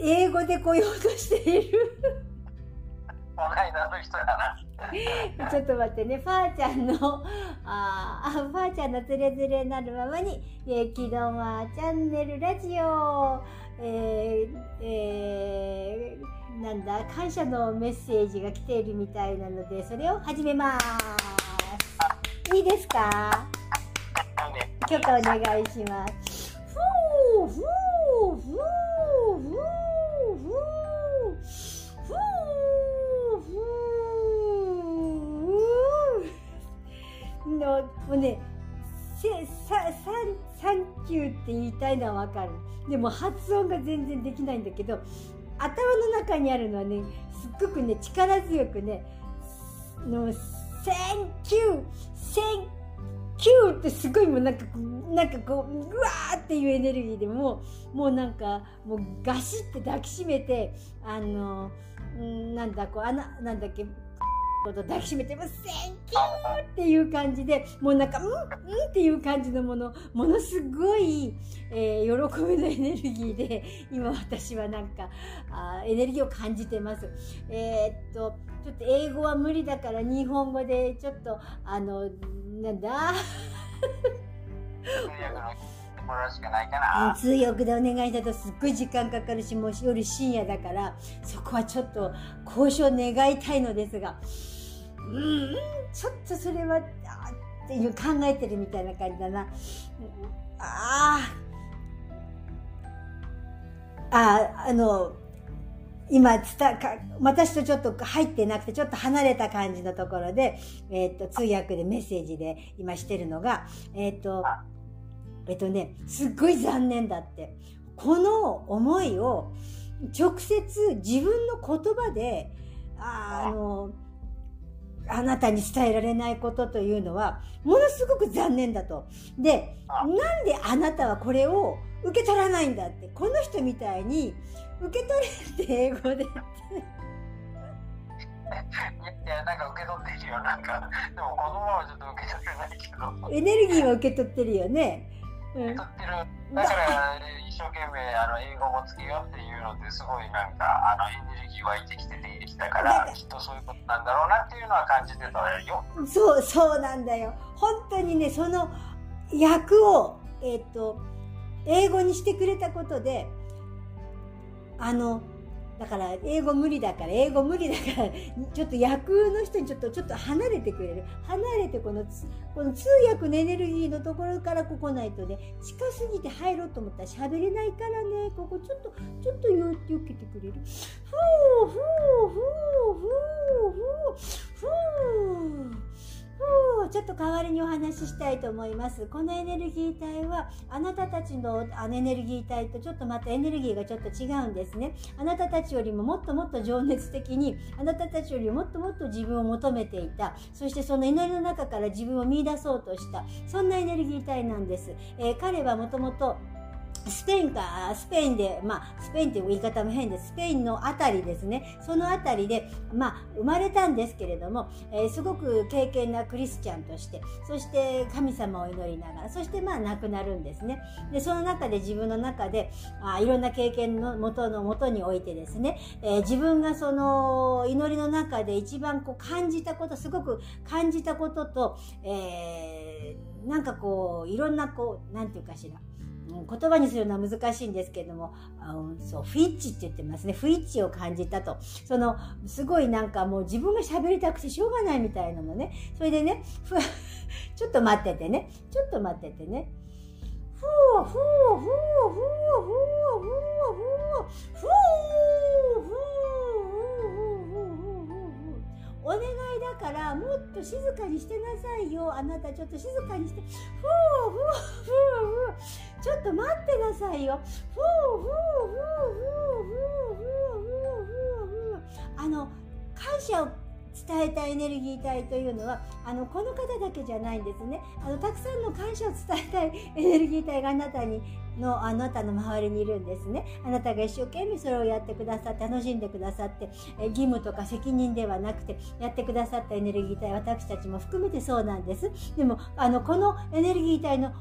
英語で来ようとしている 同い年の人やな。ちょっと待ってね、ファーちゃんの、あーあ、ファーちゃんのつれづれなるままに、えー、きどまチャンネルラジオ、えーえーなんだ、感謝のメッセージが来ているみたいなので、それを始めます。いいですか？許可お願いします。のもうねせさサンサンキューって言いたいのはわかる。でも発音が全然できないんだけど頭の中にあるのはねすっごくね力強くねの「センキュー thank you ってすごいもうなんかこうなんかこううわーっていうエネルギーでもうもうなんかもうガシって抱きしめてあのなんだこうあななんだっけこと抱きしめてもう「Thank you!」っていう感じでもうなんか「うんうん」っていう感じのものものすごい、えー喜びのエネルギーで今私はなんかあエネルギーを感じてます。えーっとちょっと英語は無理だから日本語でちょっとあのなんだ？通訳のもらうしかないかな。通訳でお願いだとすっごい時間かかるしもう夜深夜だからそこはちょっと交渉願いたいのですがうんちょっとそれはあっていう考えてるみたいな感じだな。あああの今つたか私とちょっと入ってなくてちょっと離れた感じのところで、えー、と通訳でメッセージで今してるのがえっ、とえっとね、すっごい残念だって。この思いを直接自分の言葉で、ああの、あなたに伝えられないことというのは、ものすごく残念だと。で、なんであなたはこれを受け取らないんだって。この人みたいに、受け取れって英語で。いや、なんか受け取ってるよ。なんか、でも言葉はちょっと受け取れないけど。エネルギーは受け取ってるよね。うん受け取ってる。だから、一生懸命、あの、英語もつけようっていうのって、すごいなんか、あの、エネルギー湧いてきててきたから、きっとそういうことなんだろうなっていうのは感じてたわよ。そう、そうなんだよ。本当にね、その役を、えっ、と、英語にしてくれたことで、あの、だから、英語無理だから、英語無理だから、ちょっと役の人にちょっと、ちょっと離れてくれる。離れて、この、この通訳のエネルギーのところからここないとね、近すぎて入ろうと思ったら喋れないからね、ここちょっと、ちょっとよって受けてくれる。ふう、ふう、ふう、ふう、ふう、ふう。ちょっと代わりにお話ししたいと思います。このエネルギー体はあなたたちのあのエネルギー体とちょっとまたエネルギーがちょっと違うんですね。あなたたちよりももっともっと情熱的にあなたたちよりもっともっと自分を求めていたそしてその祈りの中から自分を見出そうとしたそんなエネルギー体なんです。えー彼はもともとスペインか、スペインで、まあ、スペインという言い方も変です。スペインのあたりですね。そのあたりで、まあ、生まれたんですけれども、えーすごく敬虔なクリスチャンとして、そして神様を祈りながら、そしてまあ亡くなるんですね。で、その中で自分の中で、あいろんな経験の元の元においてですね、えー自分がその祈りの中で一番こう感じたこと、すごく感じたことと、えーなんかこう、いろんなこう、なんていうかしら、言葉にするのは難しいんですけれども、あのそう、不一致って言ってますね。不一致を感じたと。その、すごいなんかもう自分が喋りたくてしょうがないみたいなのね。それでね、ふちょっと待っててね。ちょっと待っててね。ふぅ、ふぅ、ふぅ、ふぅ、ふぅ、ふぅ、ふぅ、ふぅ、お願いだからもっと静かにしてなさいよ。あなたちょっと静かにして。ふうふうふうふう。ちょっと待ってなさいよ。ふうふうふうふうふうふうふうふうあの感謝を伝えたエネルギー体というのはあのこの方だけじゃないんですね。あのたくさんの感謝を伝えたいエネルギー体があなたにのあなたの周りにいるんですね。あなたが一生懸命それをやってくださって楽しんでくださって義務とか責任ではなくてやってくださったエネルギー体私たちも含めてそうなんです。でもあのこのエネルギー体の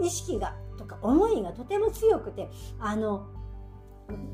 意識がとか思いがとても強くてあの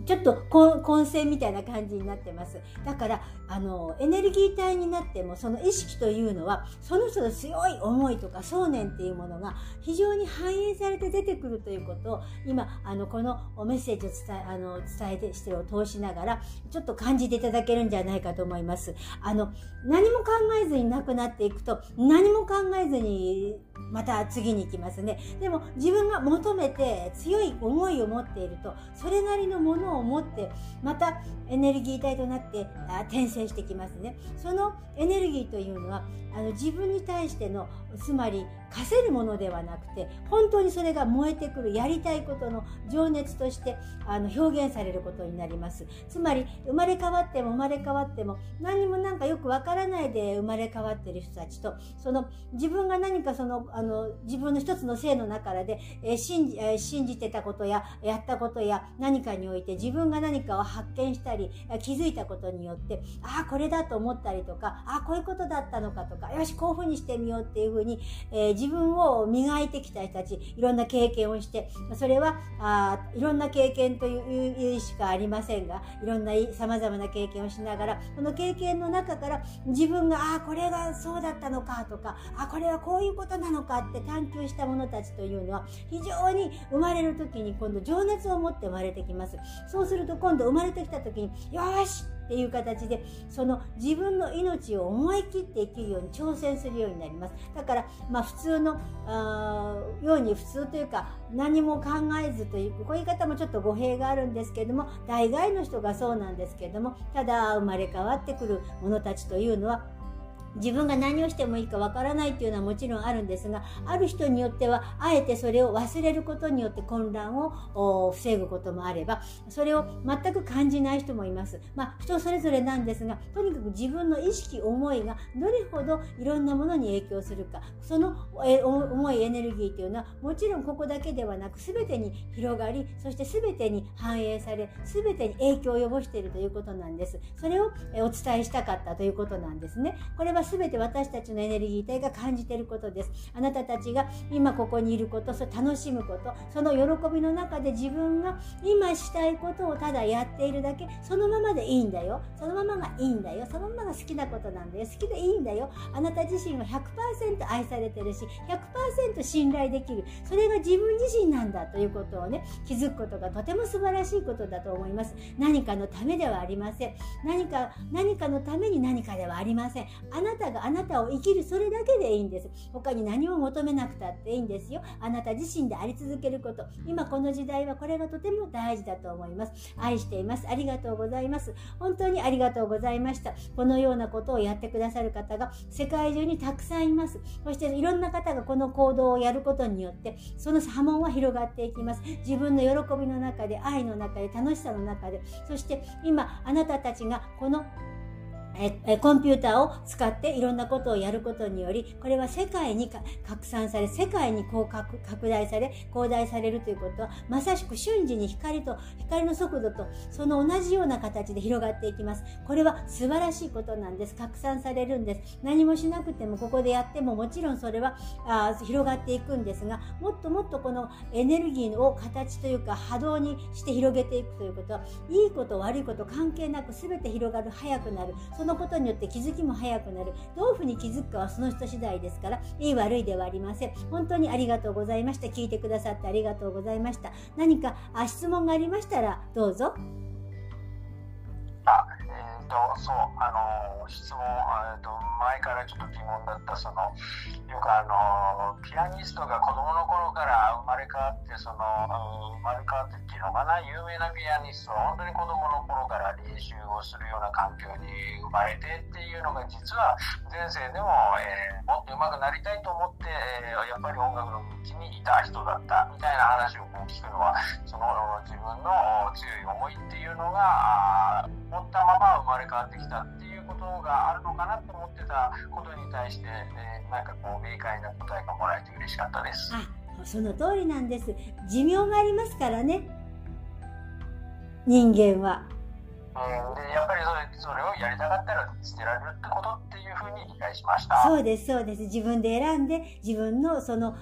ちょっと混戦みたいな感じになってます。だから、あの、エネルギー体になっても、その意識というのは、その人の強い思いとか想念っていうものが非常に反映されて出てくるということを、今、あの、このメッセージを伝え、あの、伝えてしてを通しながら、ちょっと感じていただけるんじゃないかと思います。あの、何も考えずになくなっていくと、何も考えずに、また次に行きますね。でも、自分が求めて強い思いを持っていると、それなりのものを持ってまたエネルギー体となって転生してきますね。そのエネルギーというのはあの自分に対してのつまり課せるものではなくて本当にそれが燃えてくるやりたいことの情熱としてあの表現されることになります。つまり生まれ変わっても生まれ変わっても何もなんかよくわからないで生まれ変わってる人たちとその自分が何かそのあの自分の一つの性の中で、えー、信じえー、信じてたことややったことや何かにおいて自分が何かを発見したり気づいたことによってああこれだと思ったりとかああこういうことだったのかとかよしこういうふうにしてみようっていうふうに、えー、自分を磨いてきた人たちいろんな経験をしてそれはあいろんな経験というしかありませんがいろんなさまざまな経験をしながらこの経験の中から自分がああこれがそうだったのかとかあこれはこういうことなのかって探求した者たちというのは非常に生まれる時に今度情熱を持って生まれてきます。そうすると今度生まれてきた時によしっていう形でその自分の命を思い切って生きるように挑戦するようになります。だからまあ普通のあように普通というか何も考えずというこういう言い方もちょっと語弊があるんですけれども大概の人がそうなんですけれどもただ生まれ変わってくる者たちというのは自分が何をしてもいいかわからないっていうのはもちろんあるんですがある人によってはあえてそれを忘れることによって混乱を防ぐこともあればそれを全く感じない人もいます。まあ人それぞれなんですがとにかく自分の意識思いがどれほどいろんなものに影響するかその思いエネルギーというのはもちろんここだけではなく全てに広がりそして全てに反映され全てに影響を及ぼしているということなんです。それをお伝えしたかったということなんですね。これは全て私たちのエネルギー体が感じていることです。あなたたちが今ここにいることそれ楽しむことその喜びの中で自分が今したいことをただやっているだけそのままでいいんだよ。そのままがいいんだよ。そのままが好きなことなんだよ。好きでいいんだよ。あなた自身は100%愛されてるし100%信頼できる。それが自分自身なんだということをね気づくことがとても素晴らしいことだと思います。何かのためではありません。何か何かのために何かではありません。あななたがあなたを生きるそれだけでいいんです。他に何も求めなくたっていいんですよ。あなた自身であり続けること。今この時代はこれがとても大事だと思います。愛しています。ありがとうございます。本当にありがとうございました。このようなことをやってくださる方が世界中にたくさんいます。そしていろんな方がこの行動をやることによってその波紋は広がっていきます。自分の喜びの中で愛の中で楽しさの中で。そして今あなたたちがこのえコンピューターを使っていろんなことをやることにより、これは世界に拡散され、世界にこう拡大され、広大されるということは、まさしく瞬時に光と、光の速度と、その同じような形で広がっていきます。これは素晴らしいことなんです。拡散されるんです。何もしなくても、ここでやっても、もちろんそれはあ広がっていくんですが、もっともっとこのエネルギーを形というか波動にして広げていくということは、いいこと悪いこと関係なく全て広がる、早くなる。そのことによって気づきも早くなる。どういうふうに気づくかはその人次第ですから、いい悪いではありません。本当にありがとうございました。聞いてくださってありがとうございました。何か質問がありましたら、どうぞ。と、そう、あの、質問、えっ、と、前からちょっと疑問だった、その、よくあの、ピアニストが子供の頃から生まれ変わって、その、生まれ変わってっていうのかな、有名なピアニストは、本当に子供の頃から練習をするような環境に生まれてっていうのが、実は前世でも、えー、もっと上手くなりたいと思って、えー、やっぱり音楽の道にいた人だったみたいな話を聞くのは、その自分の強い思いっていうのが、持ったまま生まれ変わってきたっていうことがあるのかなと思ってたことに対して、えー、なんかこう明快な答えがもらえて嬉しかったです。あその通りなんです。寿命がありますからね。人間は。うん、でやっぱりそれそれをやりたかったら捨てられるってことっていうふうに理解しました。そうですそうです。自分で選んで自分のその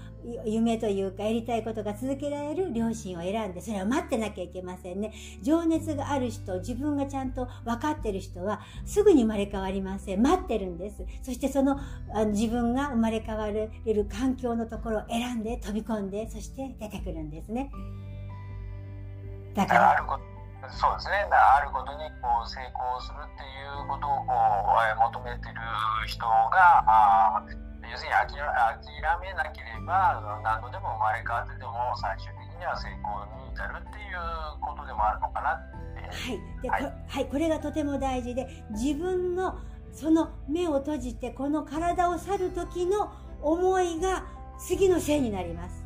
夢というかやりたいことが続けられる両親を選んでそれを待ってなきゃいけませんね。情熱がある人自分がちゃんと分かってる人はすぐに生まれ変わりません。待ってるんです。そしてそのあの自分が生まれ変われる環境のところを選んで飛び込んでそして出てくるんですね。だからそうですねあることにこう成功するっていうことをこう求めてる人があ要するに諦めなければ何度でも生まれ変わってても最終的には成功に至るっていうことでもあるのかなって。はいではい、はい、これがとても大事で自分のその目を閉じてこの体を去る時の思いが次のせいになります。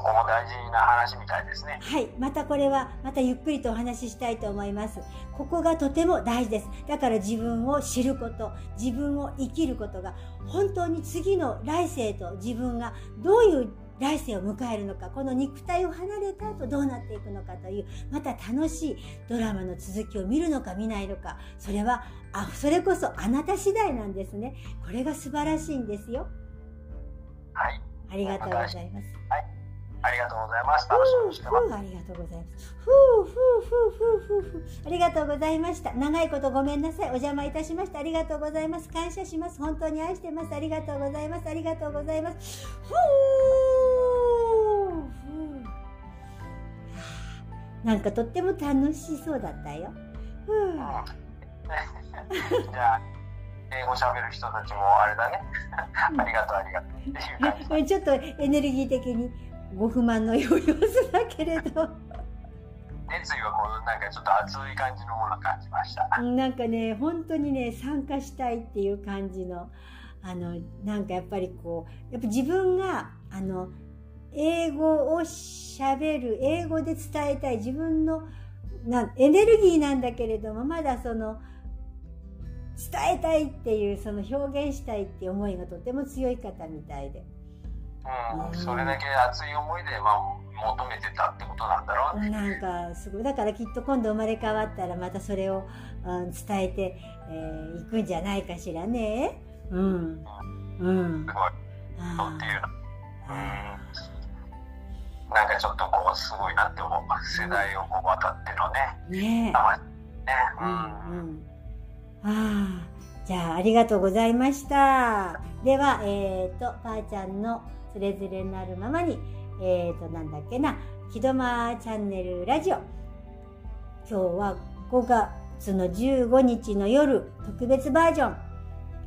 そこも大事な話みたいですね。はい。またこれは、またゆっくりとお話ししたいと思います。ここがとても大事です。だから自分を知ること、自分を生きることが、本当に次の来世と自分がどういう来世を迎えるのか、この肉体を離れた後どうなっていくのかという、また楽しいドラマの続きを見るのか見ないのか、それは、あ、それこそあなた次第なんですね。これが素晴らしいんですよ。はい。ありがとうございます。はいありがとうございます。楽しみにしてます。ありがとうございます。ふうふうふうふうふうふう。ありがとうございました。長いことごめんなさい。お邪魔いたしました。ありがとうございます。感謝します。本当に愛してます。ありがとうございます。ありがとうございます。ふうふう。なんかとっても楽しそうだったよ。ふう。じゃあ。英語喋る人たちもあれだね。ありがとう、ありがとう。ちょっとエネルギー的にご不満のよう様子だけれど熱意はこうなんかちょっと熱い感じのものを感じましたなんかね本当にね参加したいっていう感じのあのなんかやっぱりこうやっぱ自分があの英語をしゃべる英語で伝えたい自分のなエネルギーなんだけれどもまだその伝えたいっていうその表現したいっていう思いがとても強い方みたいで。うん、それだけ熱い思いで、まあ、求めてたってことなんだろうね。なんかすごいだからきっと今度生まれ変わったらまたそれを、うん、伝えてい、えー、くんじゃないかしらね。うん。うん。すごい。そうっていうの。うん。なんかちょっとこうすごいなって思う。世代をこう渡ってのね。ねえ。ね。うん。うん。ああ。じゃあ、ありがとうございました。では、えっ、ー、と、ばあちゃんのそれぞれなるままに、えっ、ー、と、なんだっけな、木戸間チャンネルラジオ。今日は5月の15日の夜、特別バージョン。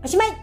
おしまい